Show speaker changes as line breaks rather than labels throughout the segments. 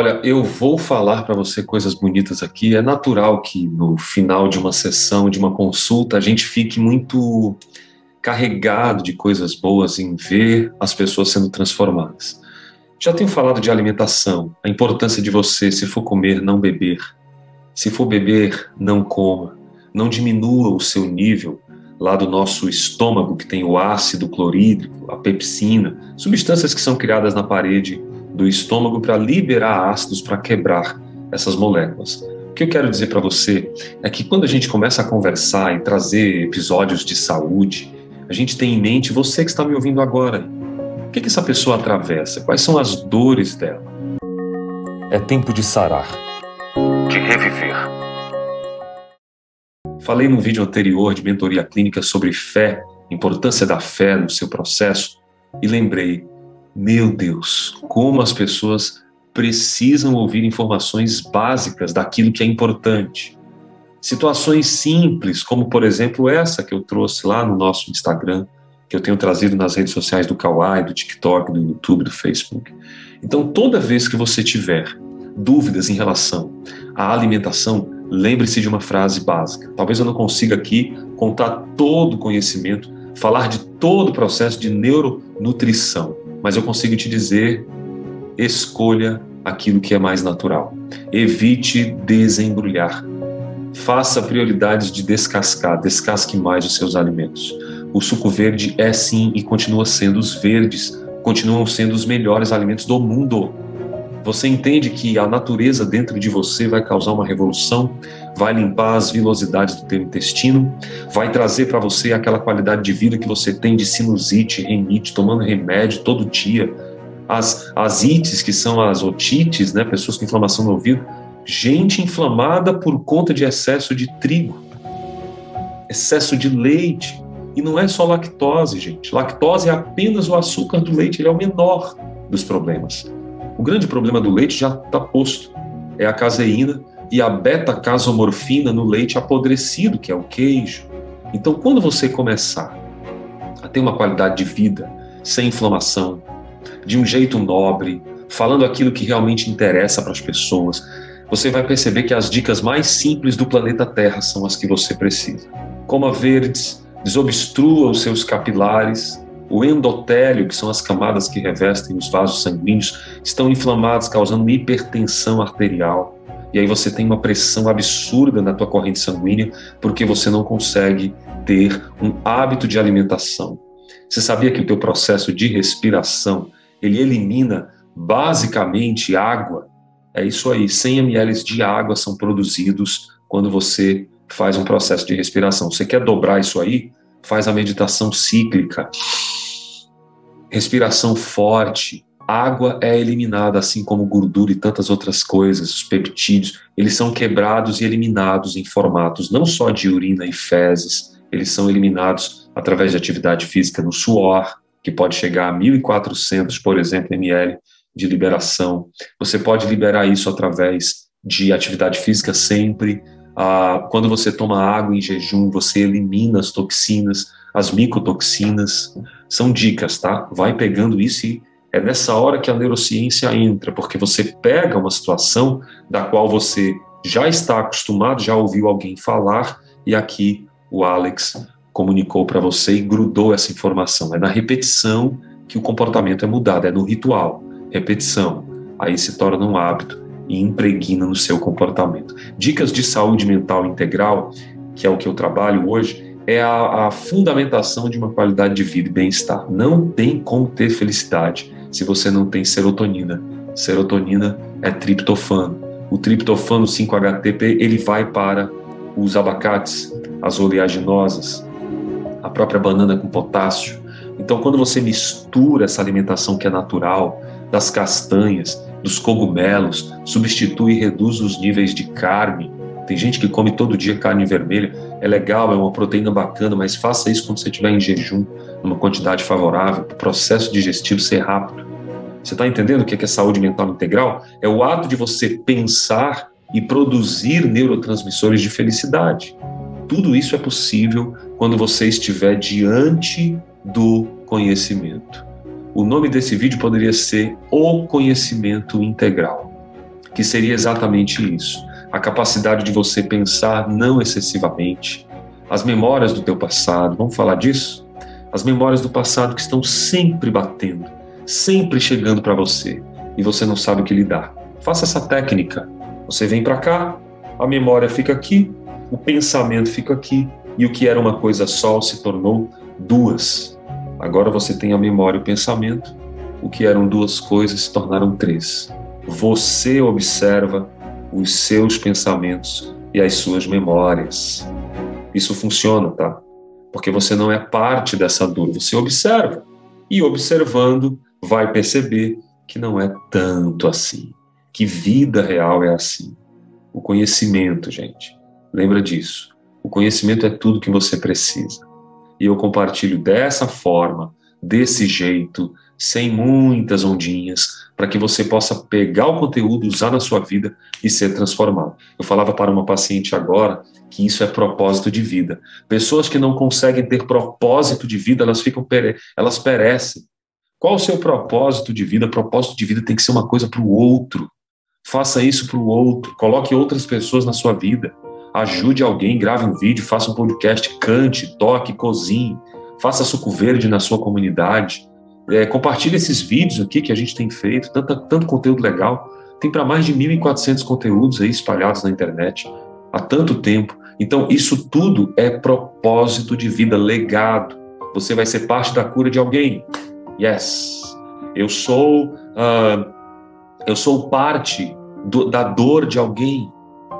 Olha, eu vou falar para você coisas bonitas aqui. É natural que no final de uma sessão, de uma consulta, a gente fique muito carregado de coisas boas em ver as pessoas sendo transformadas. Já tenho falado de alimentação, a importância de você, se for comer, não beber. Se for beber, não coma. Não diminua o seu nível lá do nosso estômago, que tem o ácido clorídrico, a pepsina, substâncias que são criadas na parede do estômago para liberar ácidos para quebrar essas moléculas. O que eu quero dizer para você é que quando a gente começa a conversar e trazer episódios de saúde, a gente tem em mente você que está me ouvindo agora. O que, que essa pessoa atravessa? Quais são as dores dela? É tempo de sarar, de reviver. Falei no vídeo anterior de mentoria clínica sobre fé, importância da fé no seu processo, e lembrei meu Deus, como as pessoas precisam ouvir informações básicas daquilo que é importante. Situações simples, como por exemplo essa que eu trouxe lá no nosso Instagram, que eu tenho trazido nas redes sociais do Kawaii, do TikTok, do YouTube, do Facebook. Então, toda vez que você tiver dúvidas em relação à alimentação, lembre-se de uma frase básica. Talvez eu não consiga aqui contar todo o conhecimento, falar de todo o processo de neuronutrição mas eu consigo te dizer: escolha aquilo que é mais natural. Evite desembrulhar. Faça prioridades de descascar, descasque mais os seus alimentos. O suco verde é sim e continua sendo os verdes, continuam sendo os melhores alimentos do mundo. Você entende que a natureza dentro de você vai causar uma revolução, vai limpar as vilosidades do teu intestino, vai trazer para você aquela qualidade de vida que você tem de sinusite, renite, tomando remédio todo dia. As, as ites, que são as otites, né, pessoas com inflamação no ouvido, gente inflamada por conta de excesso de trigo, excesso de leite. E não é só lactose, gente. Lactose é apenas o açúcar do leite, ele é o menor dos problemas. O grande problema do leite já está posto. É a caseína e a beta-casomorfina no leite apodrecido, que é o queijo. Então, quando você começar a ter uma qualidade de vida sem inflamação, de um jeito nobre, falando aquilo que realmente interessa para as pessoas, você vai perceber que as dicas mais simples do planeta Terra são as que você precisa. Coma verdes, desobstrua os seus capilares, o endotélio, que são as camadas que revestem os vasos sanguíneos, estão inflamados, causando hipertensão arterial. E aí você tem uma pressão absurda na tua corrente sanguínea porque você não consegue ter um hábito de alimentação. Você sabia que o teu processo de respiração, ele elimina basicamente água? É isso aí, 100 ml de água são produzidos quando você faz um processo de respiração. Você quer dobrar isso aí? Faz a meditação cíclica respiração forte, água é eliminada, assim como gordura e tantas outras coisas, os peptídeos, eles são quebrados e eliminados em formatos não só de urina e fezes, eles são eliminados através de atividade física no suor, que pode chegar a 1.400, por exemplo, ml de liberação. Você pode liberar isso através de atividade física sempre. Ah, quando você toma água em jejum, você elimina as toxinas, as micotoxinas. São dicas, tá? Vai pegando isso e é nessa hora que a neurociência entra, porque você pega uma situação da qual você já está acostumado, já ouviu alguém falar, e aqui o Alex comunicou para você e grudou essa informação. É na repetição que o comportamento é mudado, é no ritual. Repetição. Aí se torna um hábito e impregna no seu comportamento. Dicas de saúde mental integral, que é o que eu trabalho hoje, é a, a fundamentação de uma qualidade de vida e bem-estar. Não tem como ter felicidade se você não tem serotonina. Serotonina é triptofano. O triptofano 5-HTP ele vai para os abacates, as oleaginosas, a própria banana com potássio. Então, quando você mistura essa alimentação que é natural, das castanhas, dos cogumelos, substitui e reduz os níveis de carne, tem gente que come todo dia carne vermelha, é legal, é uma proteína bacana, mas faça isso quando você estiver em jejum, numa quantidade favorável, para o processo digestivo ser rápido. Você está entendendo o que é saúde mental integral? É o ato de você pensar e produzir neurotransmissores de felicidade. Tudo isso é possível quando você estiver diante do conhecimento. O nome desse vídeo poderia ser O Conhecimento Integral. que seria exatamente isso: a capacidade de você pensar não excessivamente, as memórias do teu passado, vamos falar disso? As memórias do passado que estão sempre batendo, sempre chegando para você e você não sabe o que lidar. Faça essa técnica. Você vem para cá, a memória fica aqui, o pensamento fica aqui e o que era uma coisa só se tornou duas. Agora você tem a memória e o pensamento, o que eram duas coisas se tornaram três. Você observa os seus pensamentos e as suas memórias. Isso funciona, tá? Porque você não é parte dessa dor, você observa. E observando, vai perceber que não é tanto assim. Que vida real é assim. O conhecimento, gente. Lembra disso. O conhecimento é tudo que você precisa. E eu compartilho dessa forma, desse jeito, sem muitas ondinhas, para que você possa pegar o conteúdo, usar na sua vida e ser transformado. Eu falava para uma paciente agora que isso é propósito de vida. Pessoas que não conseguem ter propósito de vida, elas ficam elas perecem. Qual o seu propósito de vida? Propósito de vida tem que ser uma coisa para o outro. Faça isso para o outro, coloque outras pessoas na sua vida. Ajude alguém, grave um vídeo, faça um podcast, cante, toque, cozinhe, faça suco verde na sua comunidade. É, compartilhe esses vídeos aqui que a gente tem feito, tanto, tanto conteúdo legal. Tem para mais de 1.400 conteúdos aí espalhados na internet há tanto tempo. Então, isso tudo é propósito de vida, legado. Você vai ser parte da cura de alguém. Yes. Eu sou, uh, eu sou parte do, da dor de alguém.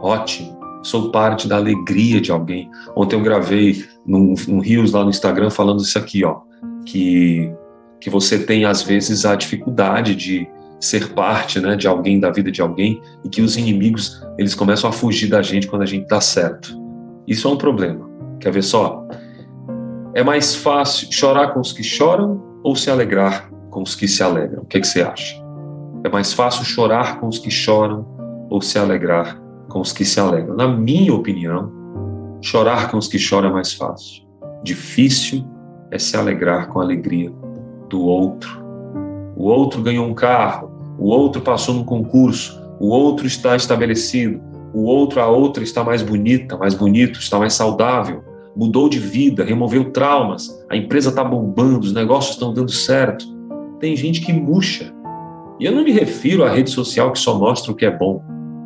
Ótimo. Sou parte da alegria de alguém. Ontem eu gravei num, num Rios lá no Instagram falando isso aqui, ó, que que você tem às vezes a dificuldade de ser parte, né, de alguém da vida de alguém e que os inimigos eles começam a fugir da gente quando a gente dá certo. Isso é um problema. Quer ver só? É mais fácil chorar com os que choram ou se alegrar com os que se alegram? O que, é que você acha? É mais fácil chorar com os que choram ou se alegrar com os que se alegram? Na minha opinião, chorar com os que choram é mais fácil. Difícil é se alegrar com a alegria do outro. O outro ganhou um carro, o outro passou num concurso, o outro está estabelecido, o outro, a outra está mais bonita, mais bonito, está mais saudável, mudou de vida, removeu traumas, a empresa está bombando, os negócios estão dando certo. Tem gente que murcha. E eu não me refiro à rede social que só mostra o que é bom.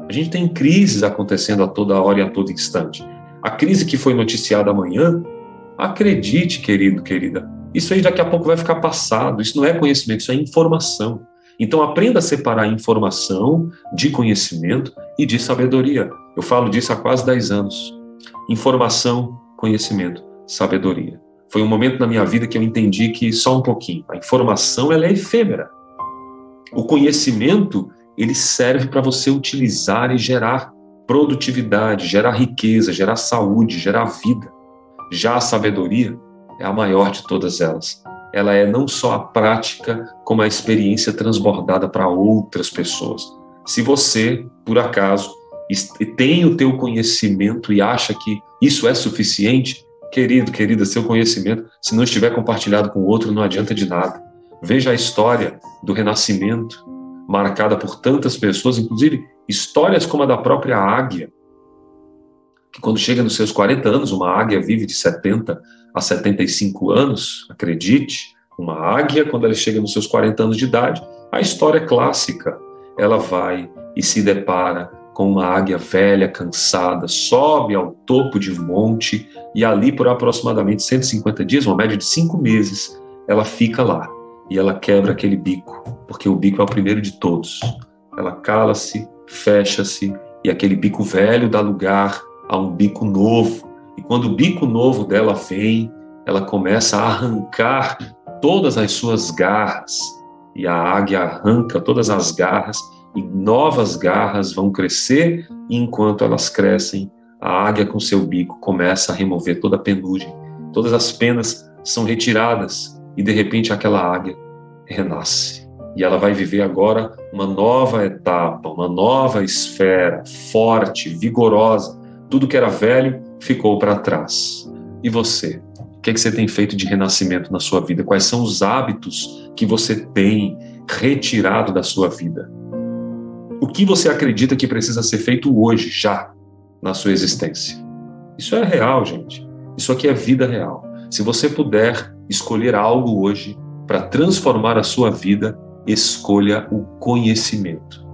A gente tem crises acontecendo a toda hora e a todo instante. A crise que foi noticiada amanhã, acredite, querido, querida, isso aí daqui a pouco vai ficar passado. Isso não é conhecimento, isso é informação. Então aprenda a separar informação de conhecimento e de sabedoria. Eu falo disso há quase 10 anos. Informação conhecimento, sabedoria. Foi um momento na minha vida que eu entendi que só um pouquinho. A informação ela é efêmera. O conhecimento ele serve para você utilizar e gerar produtividade, gerar riqueza, gerar saúde, gerar vida. Já a sabedoria é a maior de todas elas. Ela é não só a prática, como a experiência transbordada para outras pessoas. Se você, por acaso, tem o teu conhecimento e acha que isso é suficiente, querido, querida, seu conhecimento, se não estiver compartilhado com outro, não adianta de nada. Veja a história do renascimento, marcada por tantas pessoas, inclusive histórias como a da própria águia, que quando chega nos seus 40 anos, uma águia vive de 70 a 75 anos, acredite, uma águia, quando ela chega nos seus 40 anos de idade, a história é clássica. Ela vai e se depara com uma águia velha, cansada, sobe ao topo de um monte e ali por aproximadamente 150 dias, uma média de cinco meses, ela fica lá e ela quebra aquele bico, porque o bico é o primeiro de todos. Ela cala-se, fecha-se e aquele bico velho dá lugar a um bico novo. E quando o bico novo dela vem, ela começa a arrancar todas as suas garras e a águia arranca todas as garras e novas garras vão crescer, e enquanto elas crescem, a águia com seu bico começa a remover toda a penugem. Todas as penas são retiradas e de repente aquela águia renasce. E ela vai viver agora uma nova etapa, uma nova esfera, forte, vigorosa. Tudo que era velho ficou para trás. E você? O que, é que você tem feito de renascimento na sua vida? Quais são os hábitos que você tem retirado da sua vida? O que você acredita que precisa ser feito hoje, já, na sua existência? Isso é real, gente. Isso aqui é vida real. Se você puder escolher algo hoje para transformar a sua vida, escolha o conhecimento.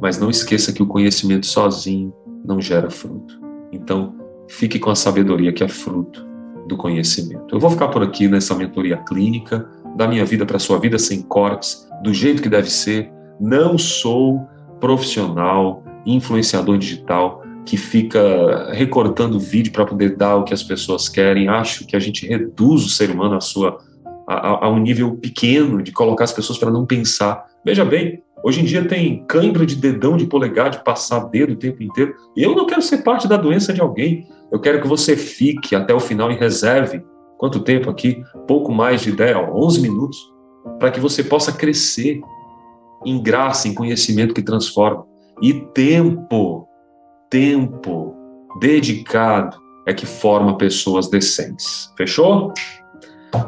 Mas não esqueça que o conhecimento sozinho não gera fruto. Então, fique com a sabedoria que é fruto do conhecimento. Eu vou ficar por aqui nessa mentoria clínica, da minha vida para a sua vida sem cortes, do jeito que deve ser. Não sou profissional, influenciador digital que fica recortando vídeo para poder dar o que as pessoas querem. Acho que a gente reduz o ser humano à sua a, a um nível pequeno de colocar as pessoas para não pensar. Veja bem, hoje em dia tem cãibra de dedão de polegar, de passar dedo o tempo inteiro. Eu não quero ser parte da doença de alguém. Eu quero que você fique até o final e reserve quanto tempo aqui? Pouco mais de 10, 11 minutos, para que você possa crescer em graça, em conhecimento que transforma. E tempo, tempo dedicado é que forma pessoas decentes. Fechou?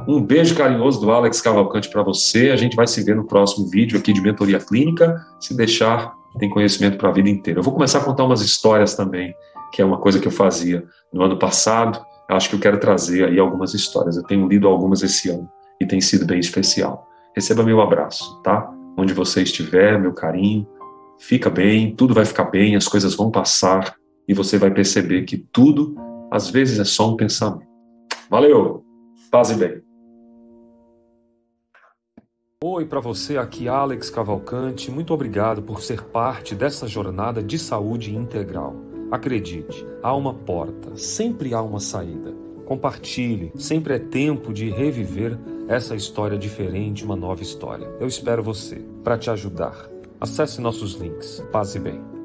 Um beijo carinhoso do Alex Cavalcante para você. A gente vai se ver no próximo vídeo aqui de mentoria clínica. Se deixar, tem conhecimento para a vida inteira. Eu vou começar a contar umas histórias também, que é uma coisa que eu fazia no ano passado. Eu acho que eu quero trazer aí algumas histórias. Eu tenho lido algumas esse ano e tem sido bem especial. Receba meu abraço, tá? Onde você estiver, meu carinho. Fica bem, tudo vai ficar bem, as coisas vão passar e você vai perceber que tudo, às vezes, é só um pensamento. Valeu! Paz e bem.
Oi para você, aqui Alex Cavalcante. Muito obrigado por ser parte dessa jornada de saúde integral. Acredite, há uma porta, sempre há uma saída. Compartilhe, sempre é tempo de reviver essa história diferente, uma nova história. Eu espero você para te ajudar. Acesse nossos links. Paz e bem.